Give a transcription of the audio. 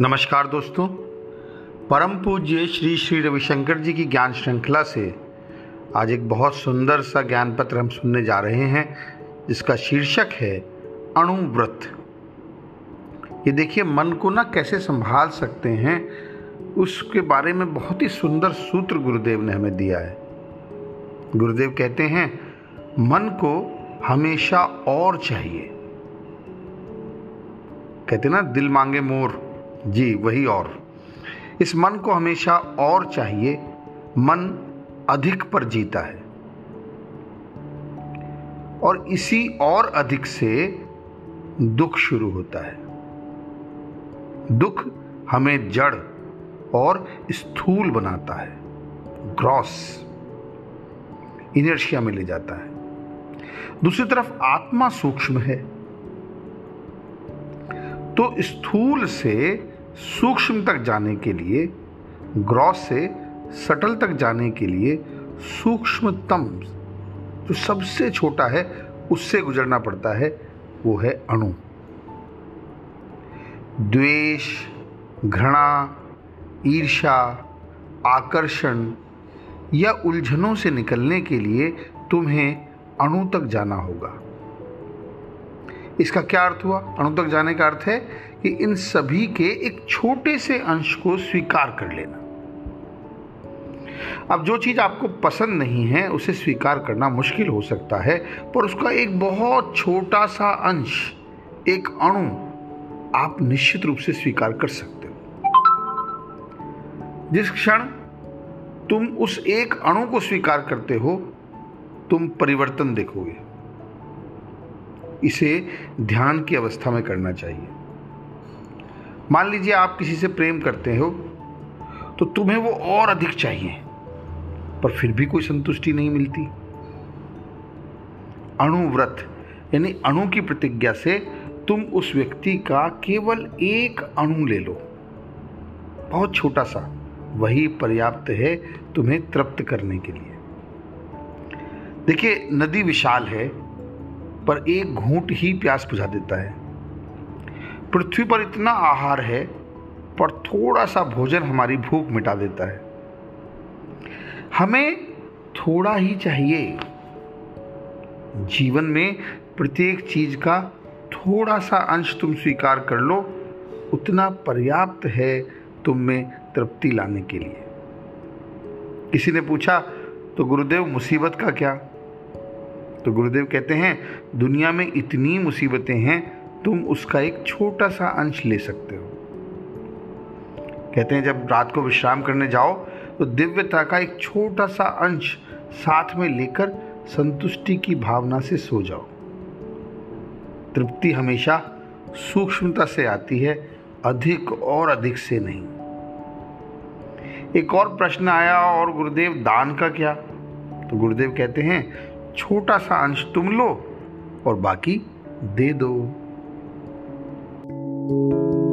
नमस्कार दोस्तों। परम पूज्य श्री श्री रविशंकर जी की ज्ञान श्रृंखला से आज एक बहुत सुंदर सा ज्ञान पत्र हम सुनने जा रहे हैं, जिसका शीर्षक है अणुव्रत। ये देखिए, मन को ना कैसे संभाल सकते हैं, उसके बारे में बहुत ही सुंदर सूत्र गुरुदेव ने हमें दिया है। गुरुदेव कहते हैं, मन को हमेशा और चाहिए। कहते ना, दिल मांगे मोर। जी, वही और। इस मन को हमेशा और चाहिए, मन अधिक पर जीता है। और इसी और अधिक से दुख शुरू होता है। दुख हमें जड़ और स्थूल बनाता है। ग्रॉस इनर्शिया में ले जाता है। दूसरी तरफ़ आत्मा सूक्ष्म है। तो स्थूल से सूक्ष्म तक जाने के लिए, ग्रॉस से सटल तक जाने के लिए सूक्ष्मतम जो सबसे छोटा है, उससे गुजरना पड़ता है, वो है अणु। द्वेष, घृणा ईर्षा आकर्षण या उलझनों से निकलने के लिए तुम्हें अणु तक जाना होगा। इसका क्या अर्थ हुआ? अणु तक जाने का अर्थ है कि इन सभी के एक छोटे से अंश को स्वीकार कर लेना। अब जो चीज़ आपको पसंद नहीं है, उसे स्वीकार करना मुश्किल हो सकता है, पर उसका एक बहुत छोटा सा अंश, एक अणु, आप निश्चित रूप से स्वीकार कर सकते हो। जिस क्षण तुम उस एक अणु को स्वीकार करते हो, तुम परिवर्तन देखोगे। इसे ध्यान की अवस्था में करना चाहिए। मान लीजिए आप किसी से प्रेम करते हो तो तुम्हें वो और अधिक चाहिए, पर फिर भी कोई संतुष्टि नहीं मिलती। अणुव्रत, यानी अणु की प्रतिज्ञा से तुम उस व्यक्ति का केवल एक अणु ले लो। बहुत छोटा सा, वही पर्याप्त है तुम्हें तृप्त करने के लिए। देखिए, नदी विशाल है, पर एक घूंट ही प्यास बुझा देता है। पृथ्वी पर इतना आहार है, पर थोड़ा सा भोजन हमारी भूख मिटा देता है। हमें थोड़ा ही चाहिए। जीवन में प्रत्येक चीज़ का थोड़ा सा अंश तुम स्वीकार कर लो, उतना पर्याप्त है तुम में तृप्ति लाने के लिए। किसी ने पूछा तो गुरुदेव, मुसीबत का क्या? तो गुरुदेव कहते हैं, दुनिया में इतनी मुसीबतें हैं तुम उसका एक छोटा सा अंश ले सकते हो। कहते हैं, जब रात को विश्राम करने जाओ तो दिव्यता का एक छोटा सा अंश साथ में लेकर संतुष्टि की भावना से सो जाओ। तृप्ति हमेशा सूक्ष्मता से आती है, अधिक और अधिक से नहीं। एक और प्रश्न आया, और गुरुदेव, दान का क्या? तो गुरुदेव कहते हैं, छोटा सा अंश तुम लो और बाकी दे दो। Música